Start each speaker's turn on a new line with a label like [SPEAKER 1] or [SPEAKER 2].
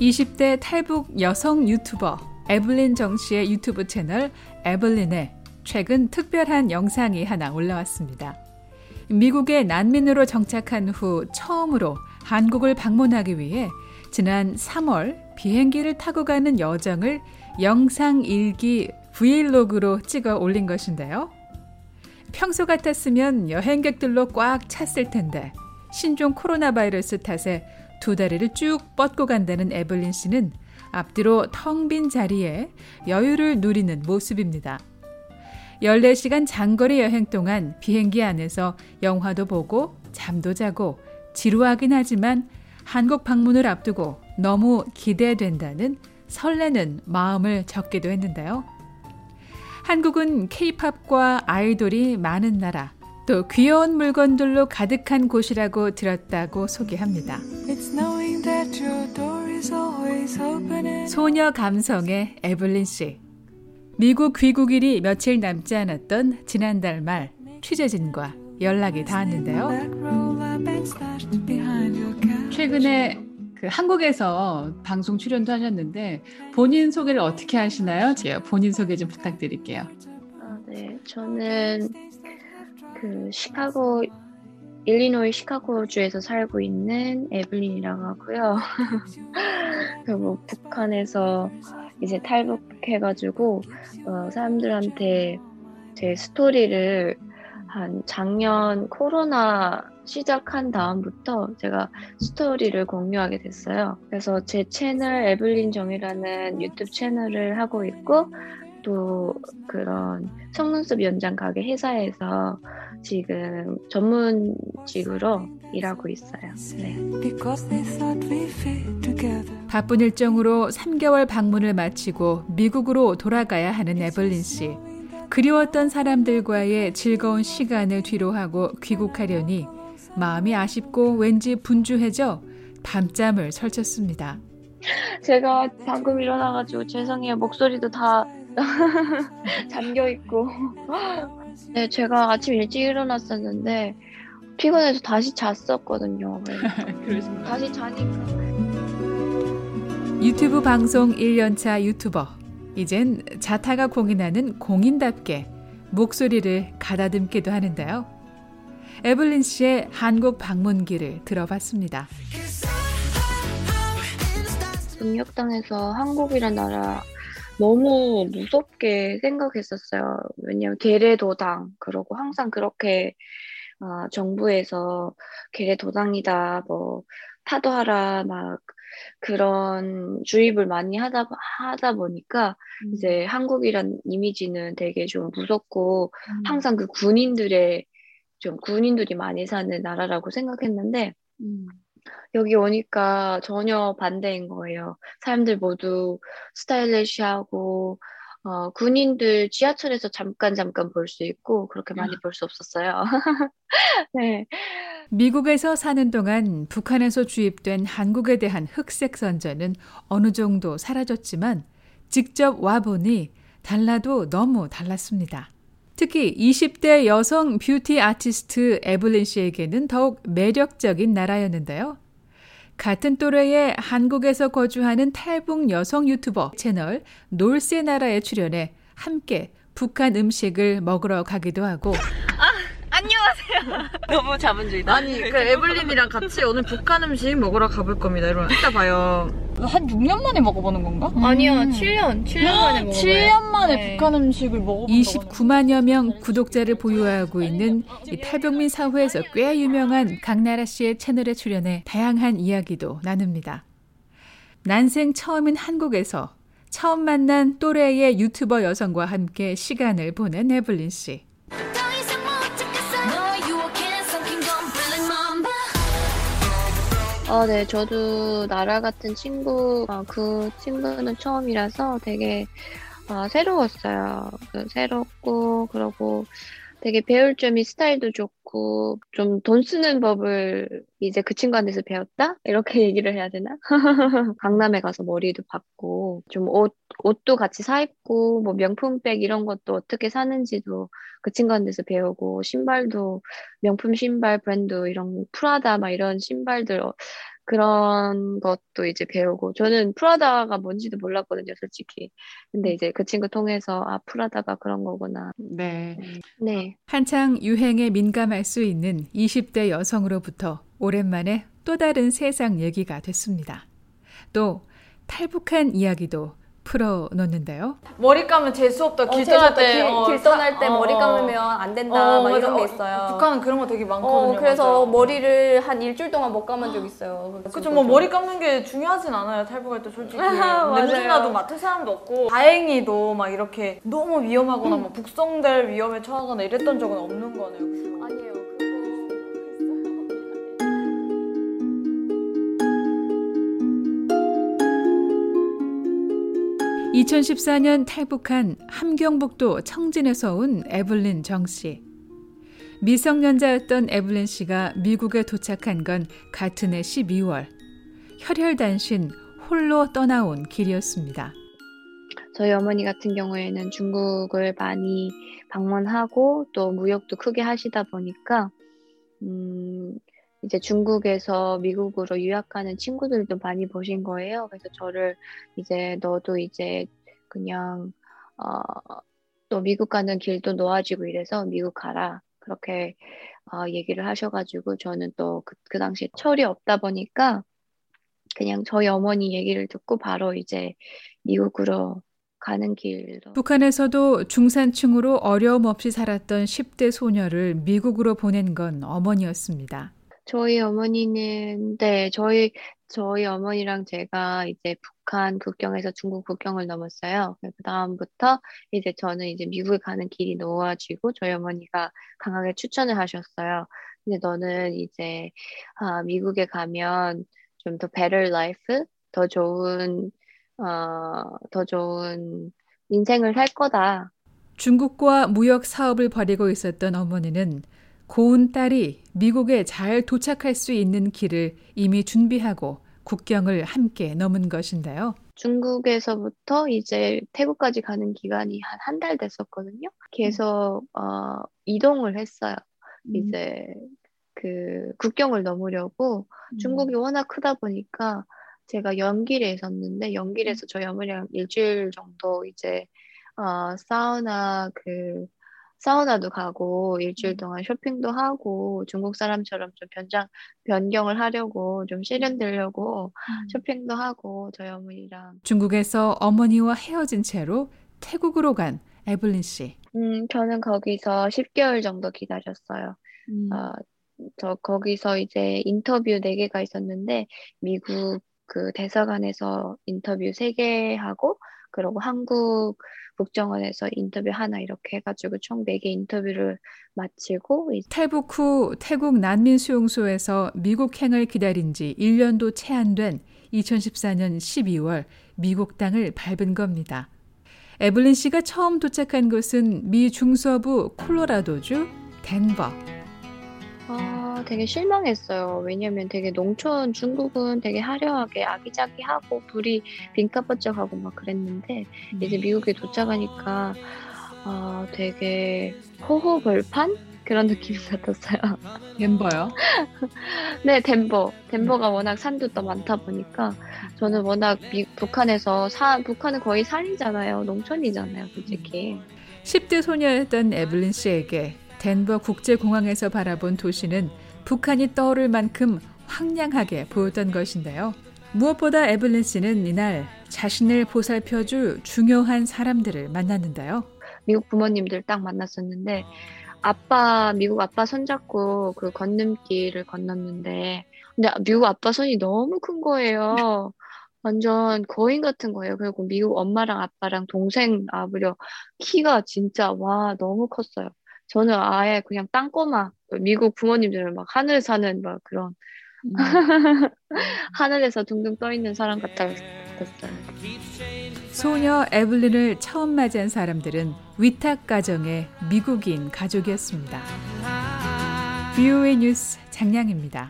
[SPEAKER 1] 20대 탈북 여성 유튜버 에블린 정 씨의 유튜브 채널 에블린에 최근 특별한 영상이 하나 올라왔습니다. 미국에 난민으로 정착한 후 처음으로 한국을 방문하기 위해 지난 3월 비행기를 타고 가는 여정을 영상 일기 브이로그로 찍어 올린 것인데요. 평소 같았으면 여행객들로 꽉 찼을 텐데 신종 코로나 바이러스 탓에 두 다리를 쭉 뻗고 간다는 에블린 씨는 앞뒤로 텅 빈 자리에 여유를 누리는 모습입니다. 14시간 장거리 여행 동안 비행기 안에서 영화도 보고 잠도 자고 지루하긴 하지만 한국 방문을 앞두고 너무 기대된다는 설레는 마음을 적기도 했는데요. 한국은 케이팝과 아이돌이 많은 나라, 또 귀여운 물건들로 가득한 곳이라고 들었다고 소개합니다. 소녀 감성의 에블린 씨. 미국 귀국일이 며칠 남지 않았던 지난달 말 취재진과 연락이 닿았는데요. 최근에 그 한국에서 방송 출연도 하셨는데 본인 소개를 어떻게 하시나요? 제가 본인 소개 좀 부탁드릴게요.
[SPEAKER 2] 아, 네, 저는 그 시카고 일리노이 시카고 주에서 살고 있는 에블린이라고 하고요. 그리고 북한에서 이제 탈북해가지고 어, 사람들한테 제 스토리를 한 작년 코로나 시작한 다음부터 제가 스토리를 공유하게 됐어요. 그래서 제 채널 에블린 정이라는 유튜브 채널을 하고 있고 또 그런 속눈썹 연장 가게 회사에서 지금 전문직으로 일하고 있어요. 네.
[SPEAKER 1] 바쁜 일정으로 3개월 방문을 마치고 미국으로 돌아가야 하는 에블린 씨. 그리웠던 사람들과의 즐거운 시간을 뒤로하고 귀국하려니 마음이 아쉽고 왠지 분주해져 밤잠을 설쳤습니다.
[SPEAKER 2] 제가 방금 일어나가지고 죄송해요. 목소리도 다 잠겨 있고. 네, 제가 아침 일찍 일어났었는데 피곤해서 다시 잤었거든요. 다시 자니까.
[SPEAKER 1] 유튜브 방송 1년차 유튜버. 이젠 자타가 공인하는 공인답게 목소리를 가다듬기도 하는데요. 에블린 씨의 한국 방문기를 들어봤습니다.
[SPEAKER 2] 북녘땅에서 한국이란 나라 너무 무섭게 생각했었어요. 왜냐면 계례도당 그러고 항상 그렇게 어, 정부에서 계례도당이다 뭐 타도하라 막 그런 주입을 많이 하다 하다 보니까 음. 이제 한국이란 이미지는 되게 좀 무섭고 음. 항상 그 군인들의 좀 군인들이 많이 사는 나라라고 생각했는데 음. 여기 오니까 전혀 반대인 거예요. 사람들 모두 스타일리시하고 어, 군인들 지하철에서 잠깐 잠깐 볼 수 있고 그렇게 많이 볼 수 없었어요. 네.
[SPEAKER 1] 미국에서 사는 동안 북한에서 주입된 한국에 대한 흑색 선전은 어느 정도 사라졌지만 직접 와보니 달라도 너무 달랐습니다. 특히 20대 여성 뷰티 아티스트 에블린 씨에게는 더욱 매력적인 나라였는데요. 같은 또래의 한국에서 거주하는 탈북 여성 유튜버 채널 놀세 나라에 출연해 함께 북한 음식을 먹으러 가기도 하고
[SPEAKER 3] 안녕하세요. 너무 자본주의다.
[SPEAKER 4] 아니, 그 에블린이랑 같이 오늘 북한 음식 먹으러 가볼 겁니다. 여러분, 이따 봐요.
[SPEAKER 3] 한 6년 만에 먹어보는 건가?
[SPEAKER 2] 아니요, 7년, 7년 만에 먹어요.
[SPEAKER 3] 7년 만에 네. 북한 음식을 먹어본
[SPEAKER 1] 29만여 명 구독자를 보유하고 있는 이 탈북민 사회에서 꽤 유명한 강나라 씨의 채널에 출연해 다양한 이야기도 나눕니다. 난생 처음인 한국에서 처음 만난 또래의 유튜버 여성과 함께 시간을 보낸 에블린 씨.
[SPEAKER 2] 어, 네, 저도 나라 같은 친구, 어, 그 친구는 처음이라서 되게 어, 새로웠어요. 그 새롭고, 그러고 되게 배울 점이 스타일도 좋고, 좀 돈 쓰는 법을 이제 그 친구한테서 배웠다? 이렇게 얘기를 해야 되나? 강남에 가서 머리도 받고, 좀 옷, 옷도 같이 사 입고, 뭐 명품백 이런 것도 어떻게 사는지도 그 친구한테서 배우고, 신발도 명품 신발 브랜드 이런 프라다 막 이런 신발들 그런 것도 이제 배우고 저는 프라다가 뭔지도 몰랐거든요, 솔직히. 근데 이제 그 친구 통해서 아 프라다가 그런 거구나.
[SPEAKER 1] 네.
[SPEAKER 2] 네.
[SPEAKER 1] 한창 유행에 민감할 수 있는 20대 여성으로부터 오랜만에 또 다른 세상 얘기가 됐습니다. 또 탈북한 이야기도 풀어 놓는데요.
[SPEAKER 4] 머리 감으면 재수 없다. 길
[SPEAKER 5] 어,
[SPEAKER 4] 떠날
[SPEAKER 5] 재수없다.
[SPEAKER 4] 때.
[SPEAKER 5] 길,
[SPEAKER 4] 어,
[SPEAKER 5] 길 떠날 때
[SPEAKER 4] 어,
[SPEAKER 5] 머리
[SPEAKER 4] 어.
[SPEAKER 5] 감으면 안 된다.
[SPEAKER 4] 어,
[SPEAKER 5] 막 이런. 게 있어요.
[SPEAKER 4] 북한은 그런 거 되게 많거든요.
[SPEAKER 5] 어, 그래서
[SPEAKER 4] 맞아.
[SPEAKER 5] 머리를 한 일주일 동안 못 감은 적 있어요.
[SPEAKER 4] 그쵸, 뭐 머리 감는 게 중요하진 않아요. 탈북할 때 솔직히.
[SPEAKER 5] 맞아요.
[SPEAKER 4] 냄새 나도 맡을 사람도 없고. 다행히도 막 이렇게 너무 위험하거나 뭐 북송될 위험에 처하거나 이랬던 적은 없는 거네요.
[SPEAKER 5] 아니에요.
[SPEAKER 1] 2014년 탈북한 함경북도 청진에서 온 에블린 정 씨. 미성년자였던 에블린 씨가 미국에 도착한 건 같은 해 12월. 혈혈단신 홀로 떠나온 길이었습니다.
[SPEAKER 2] 저희 어머니 같은 경우에는 중국을 많이 방문하고 또 무역도 크게 하시다 보니까 음, 이제 중국에서 미국으로 유학하는 친구들도 많이 보신 거예요. 그래서 저를 이제 너도 이제 그냥 어, 또 미국 가는 길도 놓아지고 이래서 미국 가라 그렇게 어, 얘기를 하셔가지고 저는 또그 그 당시에 철이 없다 보니까 그냥 저희 어머니 얘기를 듣고 바로 이제 미국으로 가는 길로
[SPEAKER 1] 북한에서도 중산층으로 어려움 없이 살았던 10대 소녀를 미국으로 보낸 건 어머니였습니다.
[SPEAKER 2] 저희 어머니는 네 저희 저희 어머니랑 제가 이제 북한 국경에서 중국 국경을 넘었어요. 그 다음부터 이제 저는 이제 미국에 가는 길이 놓아지고 저희 어머니가 강하게 추천을 하셨어요. 근데 너는 이제 아, 미국에 가면 좀 더 better life, 더 좋은 어, 더 좋은 인생을 살 거다.
[SPEAKER 1] 중국과 무역 사업을 벌이고 있었던 어머니는 고운 딸이 미국에 잘 도착할 수 있는 길을 이미 준비하고 국경을 함께 넘은 것인데요.
[SPEAKER 2] 중국에서부터 이제 태국까지 가는 기간이 한 한 달 됐었거든요. 계속 어, 이동을 했어요. 이제 그 국경을 넘으려고 중국이 워낙 크다 보니까 제가 연길에 있었는데 연길에서 저희 어머니랑 일주일 정도 이제 어, 사우나 그 사우나도 가고 일주일 동안 쇼핑도 하고 중국 사람처럼 좀 변장 변경을 하려고 좀 세련되려고 쇼핑도 하고 저희 어머니랑
[SPEAKER 1] 중국에서 어머니와 헤어진 채로 태국으로 간 에블린 씨.
[SPEAKER 2] 음 저는 거기서 10개월 정도 기다렸어요. 어, 저 거기서 이제 인터뷰 4개가 있었는데 미국 그 대사관에서 인터뷰 3개 하고 그리고 한국 국정원에서 인터뷰 하나 이렇게 해가지고 총 4개 인터뷰를 마치고
[SPEAKER 1] 탈북 후 태국 난민 수용소에서 미국행을 기다린 지 1년도 채 안 된 2014년 12월 미국 땅을 밟은 겁니다. 에블린 씨가 처음 도착한 곳은 미 중서부 콜로라도주 덴버.
[SPEAKER 2] 아, 되게 실망했어요. 왜냐면 되게 농촌 중국은 되게 화려하게 아기자기하고 불이 빈까번쩍하고 막 그랬는데 이제 미국에 도착하니까 아, 되게 호호벌판 그런 느낌이 받았어요.
[SPEAKER 1] 덴버요?
[SPEAKER 2] 네, 덴버. 덴버가 워낙 산도 또 많다 보니까 저는 워낙 미, 북한에서 사, 북한은 거의 산이잖아요. 농촌이잖아요, 솔직히.
[SPEAKER 1] 10대 소녀였던 에블린 씨에게 덴버 국제공항에서 바라본 도시는 북한이 떠오를 만큼 황량하게 보였던 것인데요. 무엇보다 에블린 씨는 이날 자신을 보살펴줄 중요한 사람들을 만났는데요.
[SPEAKER 2] 미국 부모님들 딱 만났었는데 아빠 미국 아빠 손잡고 그 건너길을 건넜는데 근데 미국 아빠 손이 너무 큰 거예요. 완전 거인 같은 거예요. 그리고 미국 엄마랑 아빠랑 동생 아부려 키가 진짜 와 너무 컸어요. 저는 아예 그냥 땅꼬마 미국 부모님들은 막 하늘 사는 막 그런 하늘에서 둥둥 떠 있는 사람 같았어요.
[SPEAKER 1] 소녀 에블린을 처음 맞이한 사람들은 위탁 가정의 미국인 가족이었습니다. VOA 뉴스 장량입니다.